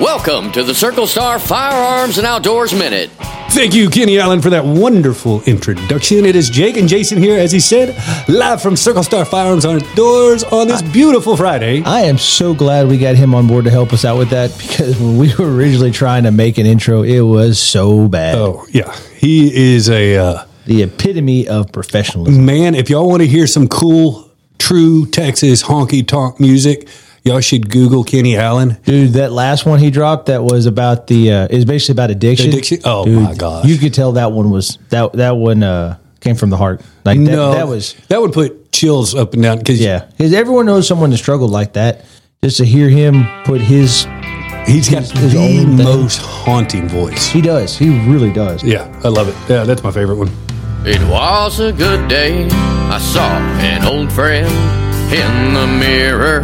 Welcome to the Circle Star Firearms and Outdoors Minute. Thank you, Kenny Allen, for that wonderful introduction. It is Jake and Jason here, as he said, live from Circle Star Firearms and Outdoors on this beautiful Friday. I am so glad we got him on board to help us out with that because when we were originally trying to make an intro, it was so bad. Oh, yeah. He is a uh, The epitome of professionalism. man. If y'all want to hear some cool, true Texas honky tonk music, y'all should Google Kenny Allen. Dude, that last one he dropped that was about the uh is basically about addiction. Addiction? Oh, Dude, my gosh. You could tell that one was that that one uh came from the heart. Like that, no, that was that would put chills up and down because yeah. Because everyone knows someone that struggled like that. Just to hear him put his he's got his- his the own thing. most haunting voice. he does. He really does. Yeah, I love it. Yeah, that's my favorite one. It was a good day. I saw an old friend in the mirror.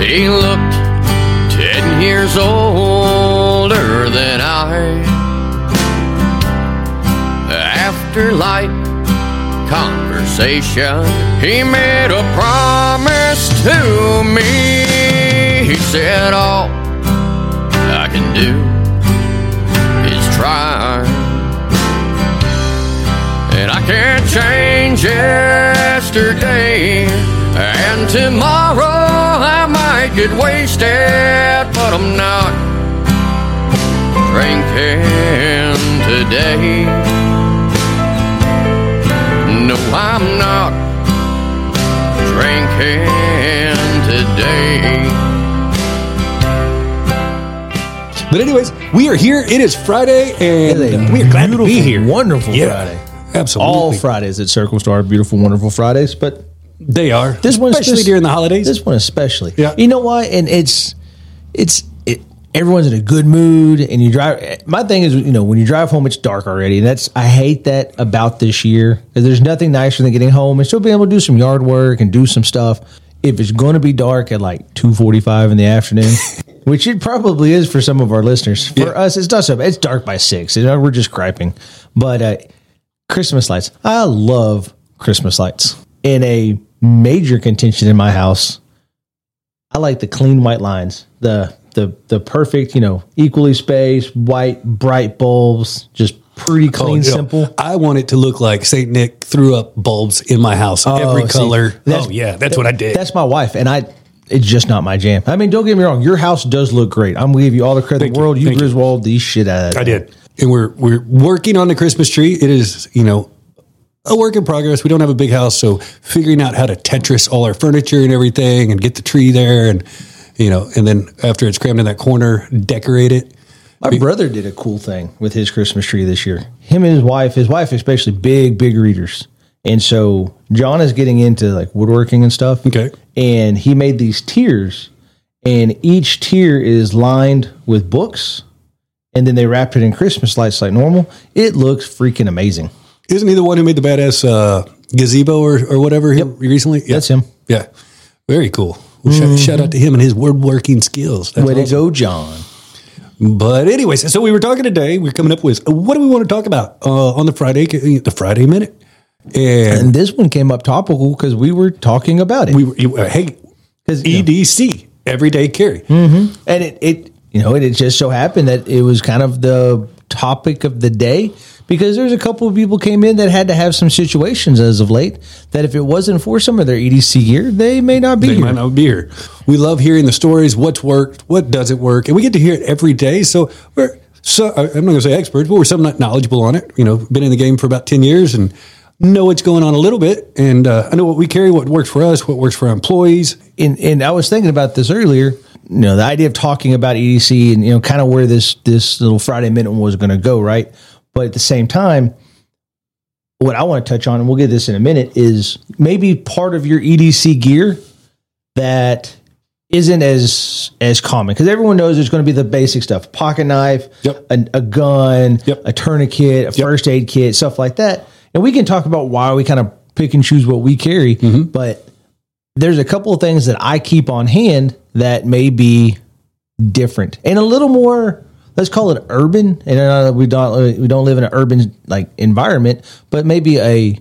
He looked ten years older than I. After light conversation, he made a promise to me. He said, All I can do is try. And I can't change yesterday. And tomorrow I might get wasted, but I'm not drinking today. No, I'm not drinking today. But anyways, we are here. It is Friday, and It is we are glad to be here. wonderful Yeah, Friday. Absolutely, All Fridays at Circle Star, are beautiful, wonderful Fridays, but they are. This one, especially during the holidays. This one, especially. Yeah. You know why? And it's it's it. Everyone's in a good mood, and you drive. My thing is, you know, when you drive home, it's dark already, and that's I hate that about this year because there's nothing nicer than getting home and still being able to do some yard work and do some stuff. If it's going to be dark at like two forty five in the afternoon, which it probably is for some of our listeners. For Yeah. us, it's not so. bad. It's dark by six. You know, We're just griping, but. uh Christmas lights. I love Christmas lights. In a major contention in my house, I like the clean white lines. The the the perfect, you know, equally spaced, white, bright bulbs, just pretty Oh, clean, no. simple. I want it to look like Saint Nick threw up bulbs in my house, oh, every Oh, see, color. oh yeah, that's what I did. That's my wife, and I. It's just not my jam. I mean, don't get me wrong. Your house does look great. I'm gonna give you all the credit in the world. You, Thank you. Griswold the shit out of that. I did, and we're we're working on the Christmas tree. It is you know a work in progress. We don't have a big house, so figuring out how to Tetris all our furniture and everything, and get the tree there, and you know, and then after it's crammed in that corner, decorate it. My brother did a cool thing with his Christmas tree this year. Him and his wife, his wife especially, big, big readers. And so John is getting into like woodworking and stuff. Okay. And he made these tiers, and each tier is lined with books, and then they wrapped it in Christmas lights like normal. It looks freaking amazing. Isn't he the one who made the badass uh, gazebo or, or whatever here recently? Yeah. That's him. Yeah, very cool. Well, shout, shout out to him and his woodworking skills. That's Way to go, John. But anyways, so we were talking today. We're coming up with what do we want to talk about uh, on the Friday, the Friday minute, and And this one came up topical because we were talking about it. we were uh, hey 'Cause, you know, EDC everyday carry. and it, it you know it, it just so happened that it was kind of the topic of the day because there's a couple of people came in that had to have some situations as of late that if it wasn't for some of their EDC gear, they may not be They here. might not be here. We love hearing the stories, what's worked, what doesn't work, and we get to hear it every day. So we're so I'm not going to say experts, but we're somewhat knowledgeable on it. You know, been in the game for about ten years and know what's going on a little bit, and uh, I know what we carry, what works for us, what works for our employees. and and I was thinking about this earlier. You know, the idea of talking about EDC and you know, kind of where this this little Friday minute was going to go, right? But at the same time, what I want to touch on, and we'll get this in a minute, is maybe part of your EDC gear that isn't as as common because everyone knows there's going to be the basic stuff: pocket knife, Yep. a, a gun, Yep. a tourniquet, a first aid kit, stuff like that. And we can talk about why we kind of pick and choose what we carry, mm-hmm. but there's a couple of things that I keep on hand that may be different and a little more. Let's call it urban, and uh, we don't we don't live in an urban like environment, but maybe a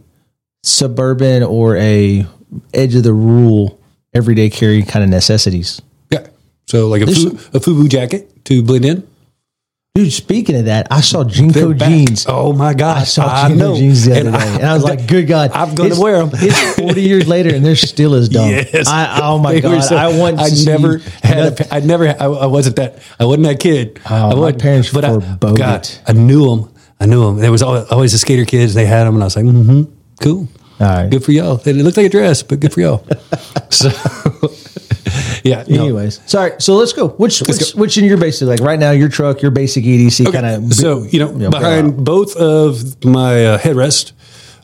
suburban or a edge of the rule everyday carry kind of necessities. Yeah, So like a, fu- a FUBU jacket to blend in. Dude, speaking of that, I saw JNCO jeans. Oh my god, I saw JNCO jeans the other day, and I was like, "Good God, I'm going to wear them. It's 40 years later, and they're still as dumb. Yes. I, oh my They God, so- I want. I never had. A, I never. I, I wasn't that. I wasn't that kid. Oh, I my parents but I, God, it. I knew them. I knew them. There was always, always the skater kids. They had them, and I was like, mm-hmm, cool. All right. Good for y'all. It looked like a dress, but good for y'all. so, yeah. no. Anyways, sorry. So let's go. Which which, go. which in your basic like right now your truck your basic EDC kind of So you know, behind both of my uh, headrest,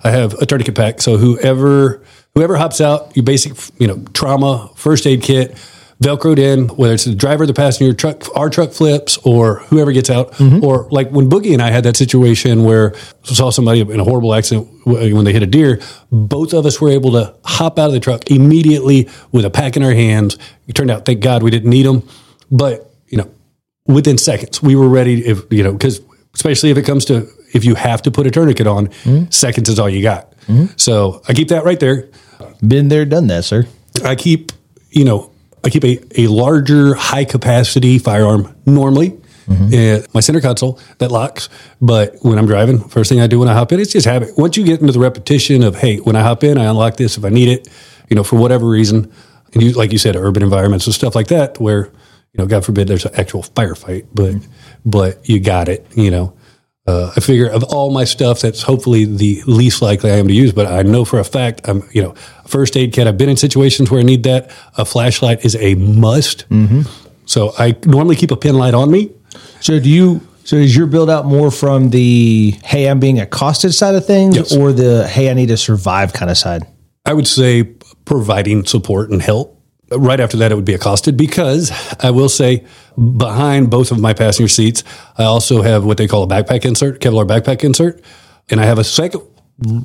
I have a tourniquet pack. So whoever whoever hops out, your basic you know trauma first aid kit, velcroed in, whether it's the driver, the passenger, truck, our truck flips, or whoever gets out, Mm-hmm. or like when Boogie and I had that situation where saw somebody in a horrible accident when they hit a deer, both of us were able to hop out of the truck immediately with a pack in our hands. It turned out, thank God, we didn't need them, but you know within seconds. We were ready if you know because especially if it comes to if you have to put a tourniquet on, seconds is all you got. So I keep that right there. been there, done that, sir. I keep you know I keep a, a larger high capacity firearm normally. in my center console that locks, but when I'm driving, first thing I do when I hop in, it's just habit. Once you get into the repetition of, hey, when I hop in, I unlock this if I need it, you know, for whatever reason, and you, like you said, urban environments and stuff like that, where you know, God forbid, there's an actual firefight, but mm-hmm. but you got it, you know. Uh, I figure of all my stuff, that's hopefully the least likely I am to use. But I know for a fact, I'm you know, first aid kit. I've been in situations where I need that. A flashlight is a must. So I normally keep a pin light on me. So do you? So is your build out more from the hey I'm being accosted side of things, Yes. or the hey I need to survive kind of side? I would say providing support and help. Right after that, it would be accosted because I will say behind both of my passenger seats, I also have what they call a backpack insert, Kevlar backpack insert, and I have a second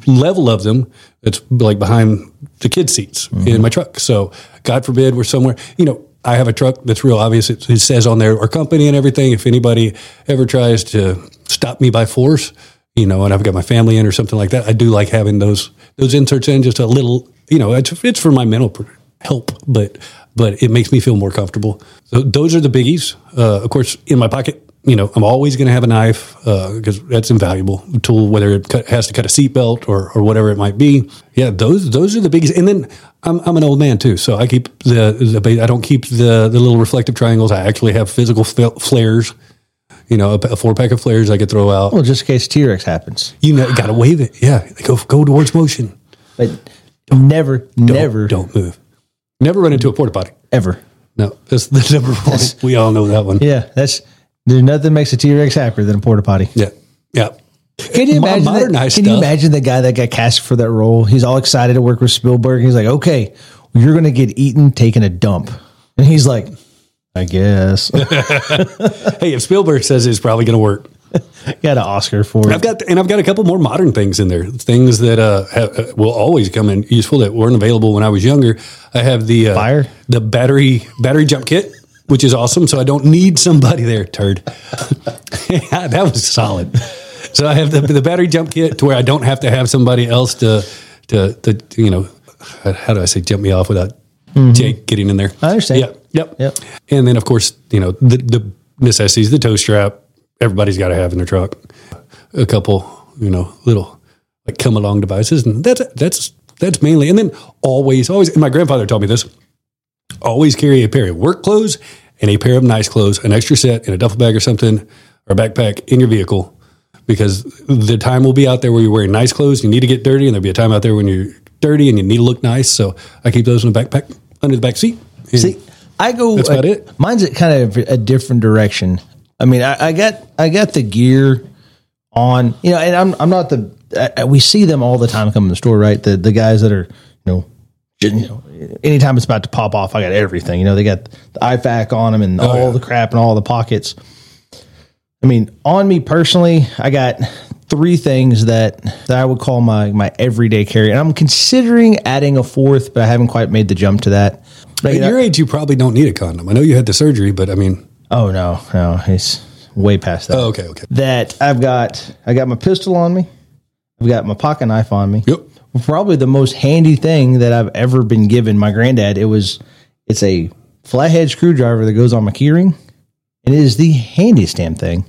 level of them that's like behind the kid seats in mm-hmm. my truck. So God forbid we're somewhere, you know, I have a truck that's real obvious. It, it says on there our company and everything. If anybody ever tries to stop me by force, you know, and I've got my family in or something like that, I do like having those those inserts in just a little, you know, it's, it's for my mental help, but but it makes me feel more comfortable. So those are the biggies. Uh, of course, in my pocket, you know, I'm always going to have a knife because that's invaluable tool, whether it cut, has to cut a seatbelt or or whatever it might be. Yeah, those those are the biggies. And then I'm I'm an old man too, so I keep the, the I don't keep the the little reflective triangles. I actually have physical flares. You know, a, a four pack of flares I could throw out. Well, just in case T Rex happens, You know, got to wave it. Yeah, go go towards motion. but never, Don't, never, don't move. Never run into a porta potty. ever. No, that's the number one. We all know that one. Yeah, that's there's nothing makes a T Rex happier than a porta potty. Yeah, yeah. Can you Mo- imagine? That, modernized can you stuff. imagine the guy that got cast for that role? He's all excited to work with Spielberg. He's like, "Okay, you're going to get eaten taking a dump," and he's like, "I guess." Hey, if Spielberg says it's probably going to work, got an Oscar for it. I've got and I've got a couple more modern things in there. Things that uh, have, uh, will always come in useful that weren't available when I was younger. I have the uh, Fire? the battery battery jump kit, which is awesome. So I don't need somebody there. Turd, yeah, that was solid. So I have the, the battery jump kit to where I don't have to have somebody else to to, to you know how do I say jump me off without Jake getting in there. I understand. Yeah. Yep. Yep. And then of course, you know, the, the necessities, the toe strap, everybody's got to have in their truck. A couple, you know, little like come along devices. And that's, that's, that's mainly, and then always, always, and my grandfather taught me this, always carry a pair of work clothes and a pair of nice clothes, an extra set in a duffel bag or something, or a backpack in your vehicle. Because the time will be out there where you're wearing nice clothes, you need to get dirty, and there'll be a time out there when you're dirty and you need to look nice. So I keep those in the backpack under the back seat. See, I go. That's about it. Mine's kind of a different direction. I mean, I, I got I got the gear on, you know, and I'm I'm not the. I, we see them all the time come in the store, right? The the guys that are, you know, you know, anytime it's about to pop off, I got everything. You know, they got the IFAK on them and oh, all Oh, yeah. the crap and all the pockets. I mean, on me personally, I got three things that, that I would call my my everyday carry, and I'm considering adding a fourth, but I haven't quite made the jump to that. But, you At know- your age, you probably don't need a condom. I know you had the surgery, but I mean, Oh no, no, he's way past that. oh, okay, okay. That I've got, I got my pistol on me. I've got my pocket knife on me. Yep. Probably the most handy thing that I've ever been given. My granddad. It was, it's a flathead screwdriver that goes on my keyring, and it is the handiest damn thing.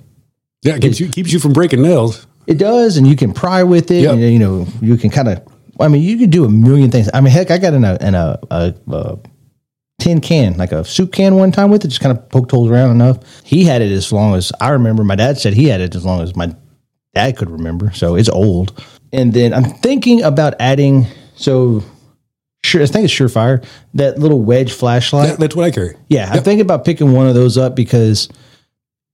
Yeah, it keeps you, keeps you from breaking nails. It does, and you can pry with it. Yep. And, you know, you can kind of. I mean, you could do a million things. I mean, heck, I got in a in a, a, a tin can, like a soup can, one time with it. Just kind of poked holes around enough. He had it as long as I remember. My dad said he had it as long as my dad could remember. So it's old. And then I'm thinking about adding. So sure, I think it's Surefire. That little wedge flashlight. That- that's what I carry. Yeah, I'm thinking about picking one of those up because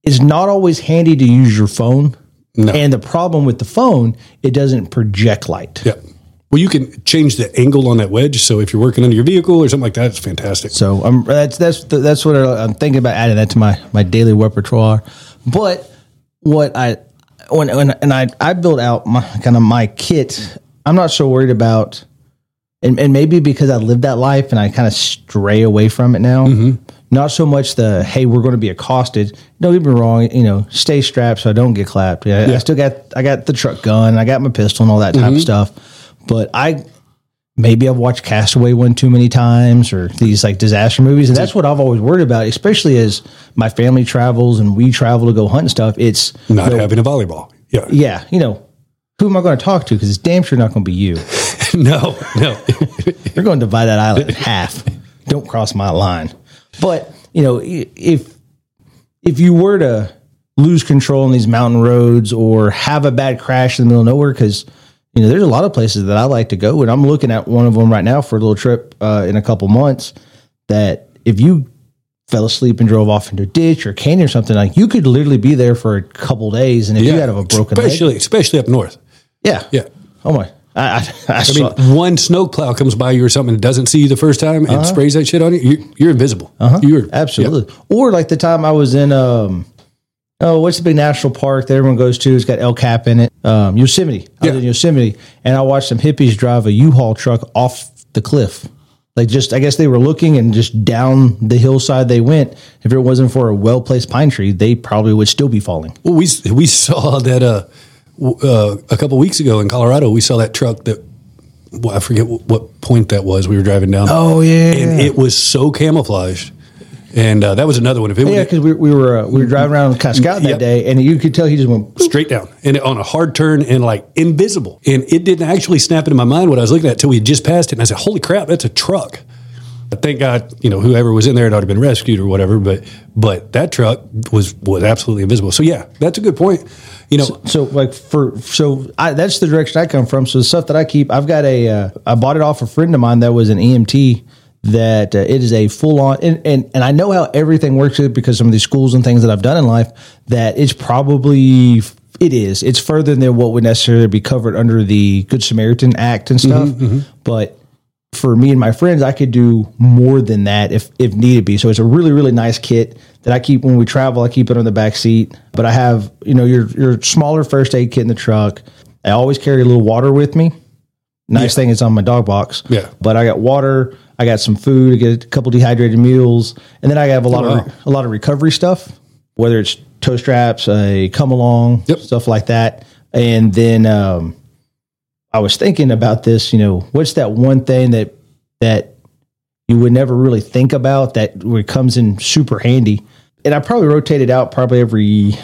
it's not always handy to use your phone. No. And the problem with the phone, it doesn't project light. Yeah. Well, you can change the angle on that wedge. So if you're working under your vehicle or something like that, it's fantastic. So I'm that's that's that's what I'm thinking about adding that to my my daily repertoire. But what I when, when and I I built out my kind of my kit. I'm not so worried about, and, and maybe because I lived that life and I kind of stray away from it now. Mm-hmm. Not so much the hey we're going to be accosted. Don't get me wrong. You know, stay strapped so I don't get clapped. Yeah, I still got I got the truck gun. I got my pistol and all that type of mm-hmm. stuff. But I maybe I've watched Castaway one too many times or these like disaster movies. And that's what I've always worried about, especially as my family travels and we travel to go hunt and stuff. It's, Not having a volleyball. Yeah. yeah, you know, who am I going to talk to? Because it's damn sure not going to be you. no, no. You're going to divide that island in half. Don't cross my line. But, you know, if, if you were to lose control on these mountain roads or have a bad crash in the middle of nowhere, because you know there's a lot of places that I like to go, and I'm looking at one of them right now for a little trip uh, in a couple months. That if you fell asleep and drove off into a ditch or canyon or something, like you could literally be there for a couple days, and if you had a broken leg, especially, especially up north. yeah, Yeah. oh my, I, I, I, I mean, one snow plow comes by you or something and doesn't see you the first time and Uh-huh. sprays that shit on you. You're, you're invisible. You're Absolutely. Or like the time I was in um oh what's the big national park that everyone goes to? It's got El Cap in it. Um Yosemite. I Yeah. was in Yosemite and I watched some hippies drive a U-Haul truck off the cliff. Like just I guess they were looking and just down the hillside they went. If it wasn't for a well placed pine tree, they probably would still be falling. Well, we we saw that uh, uh, a couple weeks ago in Colorado. We saw that truck that well, I forget what, what point that was. We were driving down. Oh, yeah. and it was so camouflaged. And uh, that was another one. If it Yeah, because we, we were uh, we were driving around scouting that Yep. day, and you could tell he just went. boop. straight down and on a hard turn and like invisible. And it didn't actually snap into my mind what I was looking at till we had just passed it. And I said, "Holy crap, that's a truck!" But thank God, you know, whoever was in there had already been rescued or whatever. But but that truck was was absolutely invisible. So yeah, that's a good point. You know, So like for so I, that's the direction I come from. So the stuff that I keep, I've got a uh, I bought it off a friend of mine that was an EMT. That uh, it is a full on and, and and I know how everything works with because some of these schools and things that I've done in life that it's probably it is it's further than what would necessarily be covered under the Good Samaritan Act and stuff. But for me and my friends, I could do more than that if if needed be. So it's a really really nice kit that I keep when we travel. I keep it on the back seat, but I have you know your your smaller first aid kit in the truck. I always carry a little water with me. Nice thing is on my dog box. Yeah. but I got water. I got some food. I get a couple dehydrated meals, and then I have a lot wow. of a lot of recovery stuff. Whether it's toe straps, a come along, Yep. stuff like that, and then. um I was thinking about this, you know, what's that one thing that that you would never really think about that comes in super handy? And I probably rotate it out probably every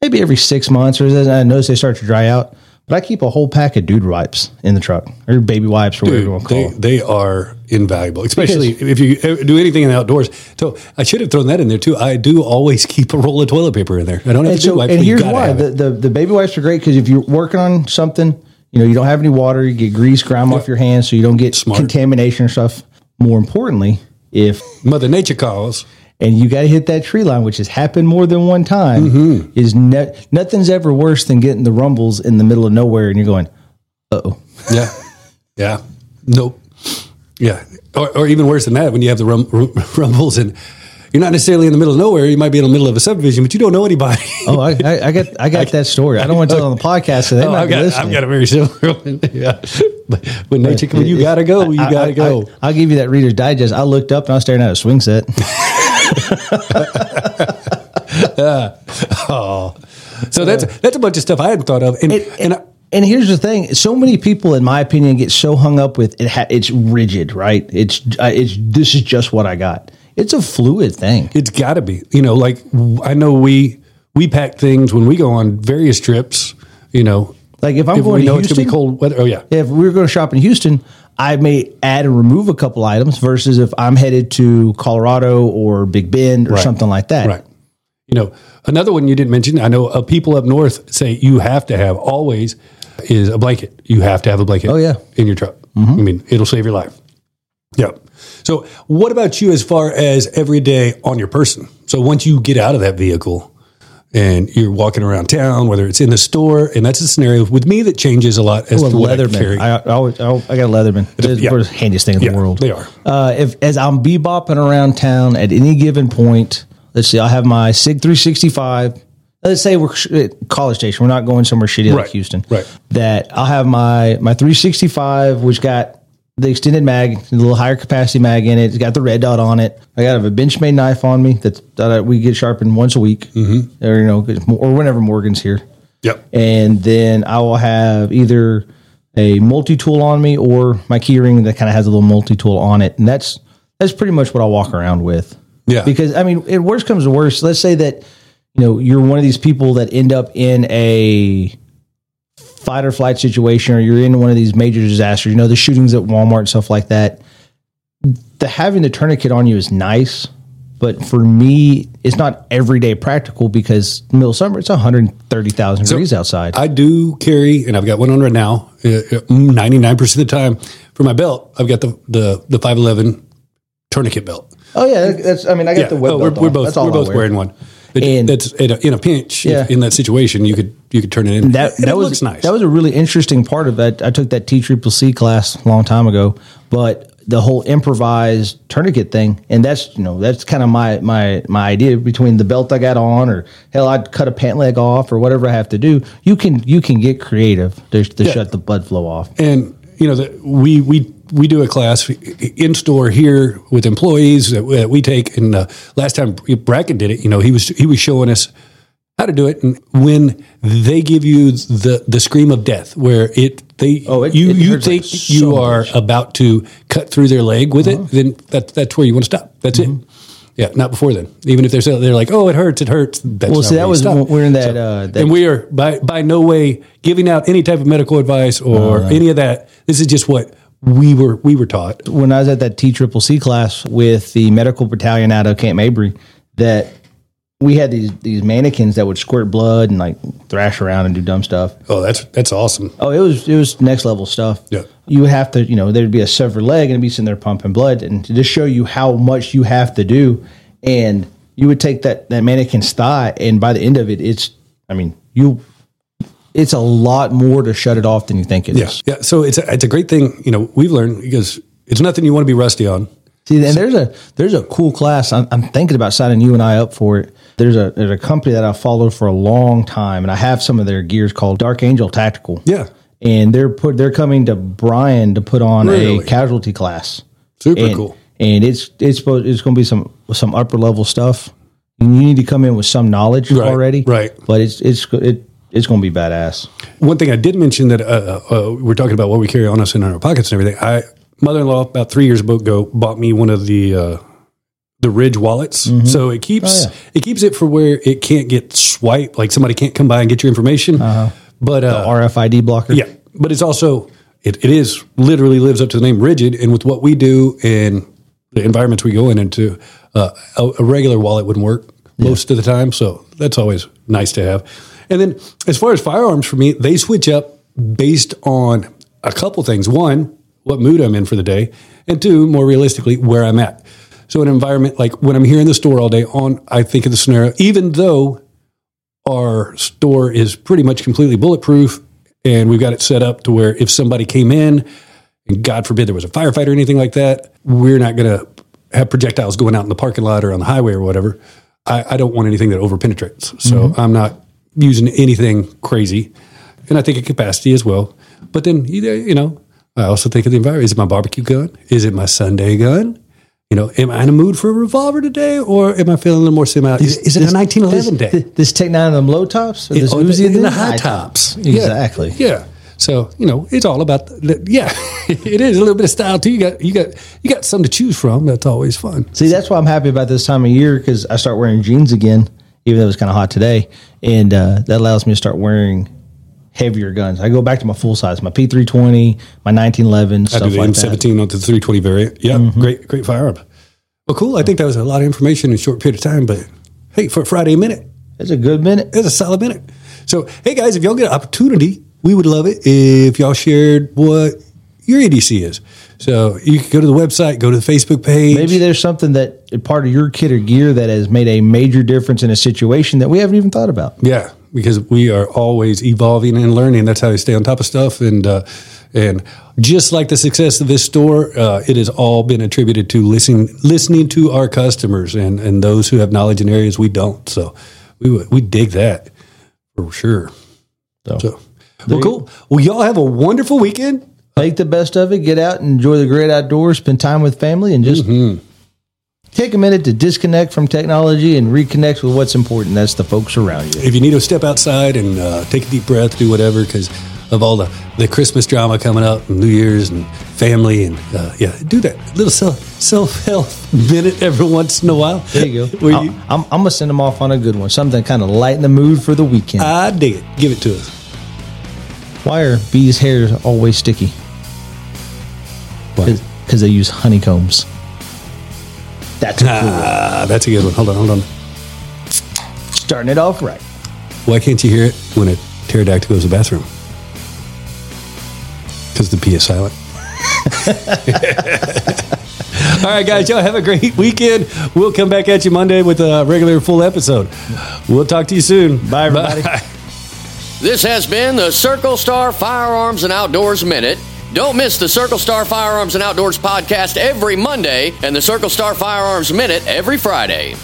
maybe every six months or I notice they start to dry out. But I keep a whole pack of dude wipes in the truck or baby wipes or whatever you want to call they, them. they are invaluable, especially if you do anything in the outdoors. So I should have thrown that in there too. I do always keep a roll of toilet paper in there. I don't have And, to do so, wipes, and here's why the, the the baby wipes are great because if you're working on something, you know, you don't have any water, you get grease, grime off your hands, so you don't get Smart. contamination or stuff. More importantly, if Mother Nature calls. And you got to hit that tree line, which has happened more than one time. Mm-hmm. Is ne- nothing's ever worse than getting the rumbles in the middle of nowhere, and you're going, "Uh oh." Yeah. Yeah. Nope. Yeah. Or, or even worse than that, when you have the rum, rum, rumbles and you're not necessarily in the middle of nowhere. You might be in the middle of a subdivision, but you don't know anybody. Oh, I, I, I got I got that story. I don't want to tell it on the podcast, so they Oh, might I've, got, listening. I've got a very similar one. yeah. But when nature, when you gotta go, you I- gotta I- go. I, will give you that Reader's Digest. I looked up and I was staring at a swing set. oh, so that's that's a bunch of stuff I hadn't thought of, and It- and I, and here's the thing: so many people, in my opinion, get so hung up with it. Ha- it's rigid, right? It's uh, it's this is just what I got. It's a fluid thing. It's got to be. You know, like I know we we pack things when we go on various trips. You know, Like if I'm if going we know to it's gonna be cold weather. Oh yeah, if we were going to shop in Houston, I may add and remove a couple items versus if I'm headed to Colorado or Big Bend or Right. something like that. right. You know, another one you didn't mention. I know uh, people up north say you have to have always is a blanket. You have to have a blanket. Oh, yeah. Mm-hmm. in your truck. I mean, it'll save your life. Yeah. So, what about you as far as every day on your person? So, once you get out of that vehicle and you're walking around town, whether it's in the store, and that's a scenario with me that changes a lot as Well, to what I Leatherman. carry. I, I, always, I, I got a Leatherman. It's yeah. the handiest thing in Yeah, the world. they are. Uh, if as I'm bebopping around town at any given point, let's see, I'll have my Sig 365. Let's say we're at College Station. We're not going somewhere shitty like Houston. right. That I'll have my my 365, which got the extended mag, a little higher capacity mag in it. It's got the red dot on it. I got a Benchmade knife on me that's that we get sharpened once a week, mm-hmm. or you know, or whenever Morgan's here yep. and then I will have either a multi tool on me or my key ring that kind of has a little multi tool on it, and that's that's pretty much what I'll walk around with. Yeah. because I mean, it worst comes to worst. Let's say that you know you're one of these people that end up in a fight or flight situation, or you're in one of these major disasters. You know, the shootings at Walmart and stuff like that. The having the tourniquet on you is nice. But for me, it's not everyday practical because middle summer it's 130,000 degrees outside. I do carry, and I've got one on right now. Uh, uh, mm, Ninety nine percent of the time, for my belt, I've got the the the five eleven tourniquet belt. Oh yeah, that's. I mean, I got the web Oh, we're, we're both we're both wear. wearing one. It, And- that's in a, in a pinch. Yeah. in that situation, you could you could turn it in. That that was looks nice. That was a really interesting part of that. I took that T Triple C class a long time ago, but the whole improvised tourniquet thing, and that's you know that's kind of my my my idea between the belt I got on, or hell, I'd cut a pant leg off, or whatever I have to do. You can you can get creative to, to shut the blood flow off. and you know that we we we do a class in store here with employees that, that we take. And uh, last time Bracken did it, you know, he was he was showing us how to do it. And when they give you the the scream of death, where it they Oh, it- you it you think like so you are much. Uh-huh. about to cut through their leg with it, then that that's where you want to stop. That's Mm-hmm. it. Yeah, not before then. Even if they're they're like, "Oh, it hurts, it hurts." That's Well, see, that was we're in that, uh, that and we are by by no way giving out any type of medical advice or any of that. This is just what we were we were taught. when I was at that T Triple C class with the medical battalion out of Camp Mabry, that we had these these mannequins that would squirt blood and like thrash around and do dumb stuff. Oh, that's that's awesome. Oh, it was it was next level stuff. Yeah. You would have to, you know, there'd be a severed leg and it'd be sitting there pumping blood, and to just show you how much you have to do, and you would take that that mannequin's thigh, and by the end of it, it's, I mean, you, it's a lot more to shut it off than you think it is. Yeah, yeah. So it's a, it's a great thing. You know, we've learned because it's nothing you want to be rusty on. See, and there's a there's a cool class. I'm, I'm thinking about signing you and I up for it. There's a there's a company that I've followed for a long time, and I have some of their gears called Dark Angel Tactical. Yeah. and they're put they're coming to Bryan to put on Really? a casualty class. Super and, cool. And it's it's supposed it's going to be some some upper level stuff. And you need to come in with some knowledge Right, already, right. But it's it's it it's going to be badass. One thing I did mention that uh, uh, we're talking about what we carry on us in our pockets and everything. I mother in law about three years ago bought me one of the uh, the Ridge wallets, so it keeps Oh, yeah. it keeps it for where it can't get swiped. Like somebody can't come by and get your information. But uh, RFID blocker. Yeah, but it's also it, it is literally lives up to the name rigid, and with what we do and the environments we go in into, uh, a, a regular wallet wouldn't work most of the time. So that's always nice to have. And then as far as firearms for me, they switch up based on a couple things. One, what mood I'm in for the day, and two, more realistically, where I'm at. So an environment like when I'm here in the store all day on, I think of the scenario, even though our store is pretty much completely bulletproof and we've got it set up to where if somebody came in and God forbid there was a firefighter or anything like that, we're not going to have projectiles going out in the parking lot or on the highway or whatever. I, I don't want anything that over penetrates. So mm-hmm. I'm not using anything crazy. And I think of capacity as well. But then, you you know, I also think of the environment. Is it my barbecue gun? Is it my Sunday gun? You know, am I in a mood for a revolver today, or am I feeling a little more semi? Is, is it a 1911 this, day? This Tech Nine of them low tops, or this Oh, Uzi the, and the high tops. Yeah. Exactly. Yeah. So you know, it's all about the, yeah, it is a little bit of style too. You got you got you got something to choose from. That's always fun. See, that's why I'm happy about this time of year because I start wearing jeans again, even though it's kind of hot today, and uh, that allows me to start wearing heavier guns. I go back to my full size, my P320, my 1911, I stuff the like that. Mm-hmm. M17 onto the 320 variant. Yeah, great great firearm. Well, cool. I think that was a lot of information in a short period of time, but hey, for a Friday minute, It's a good minute. it's a solid minute. So, hey guys, if y'all get an opportunity, we would love it if y'all shared what your EDC is. So you can go to the website, go to the Facebook page. Maybe there's something that part of your kit or gear that has made a major difference in a situation that we haven't even thought about. Yeah, because we are always evolving and learning. That's how we stay on top of stuff. And uh, and just like the success of this store, uh, it has all been attributed to listening listening to our customers and and those who have knowledge in areas we don't. So we we dig that for sure. So, So well, cool. Well, y'all have a wonderful weekend. Make the best of it. Get out and enjoy the great outdoors. Spend time with family and just take a minute to disconnect from technology and reconnect with what's important. That's the folks around you. If you need to step outside and uh, take a deep breath, do whatever because of all the, the Christmas drama coming up, and New Year's and family, and uh, yeah, do that little self self help minute every once in a while. There you go. I'm, you- I'm, I'm gonna send them off on a good one. Something kind of lighten the mood for the weekend. I dig it. Give it to us. Why are bees' hairs always sticky? Why? Because they use honeycombs. That's a cool. Ah, that's a good one. Hold on, hold on. Starting it off right. Why can't you hear it when a pterodactyl goes to the bathroom? Because the P is silent. All right, guys, y'all have a great weekend. We'll come back at you Monday with a regular full episode. We'll talk to you soon. Bye, everybody. This has been the Circle Star Firearms and Outdoors Minute. Don't miss the Circle Star Firearms and Outdoors podcast every Monday and the Circle Star Firearms Minute every Friday.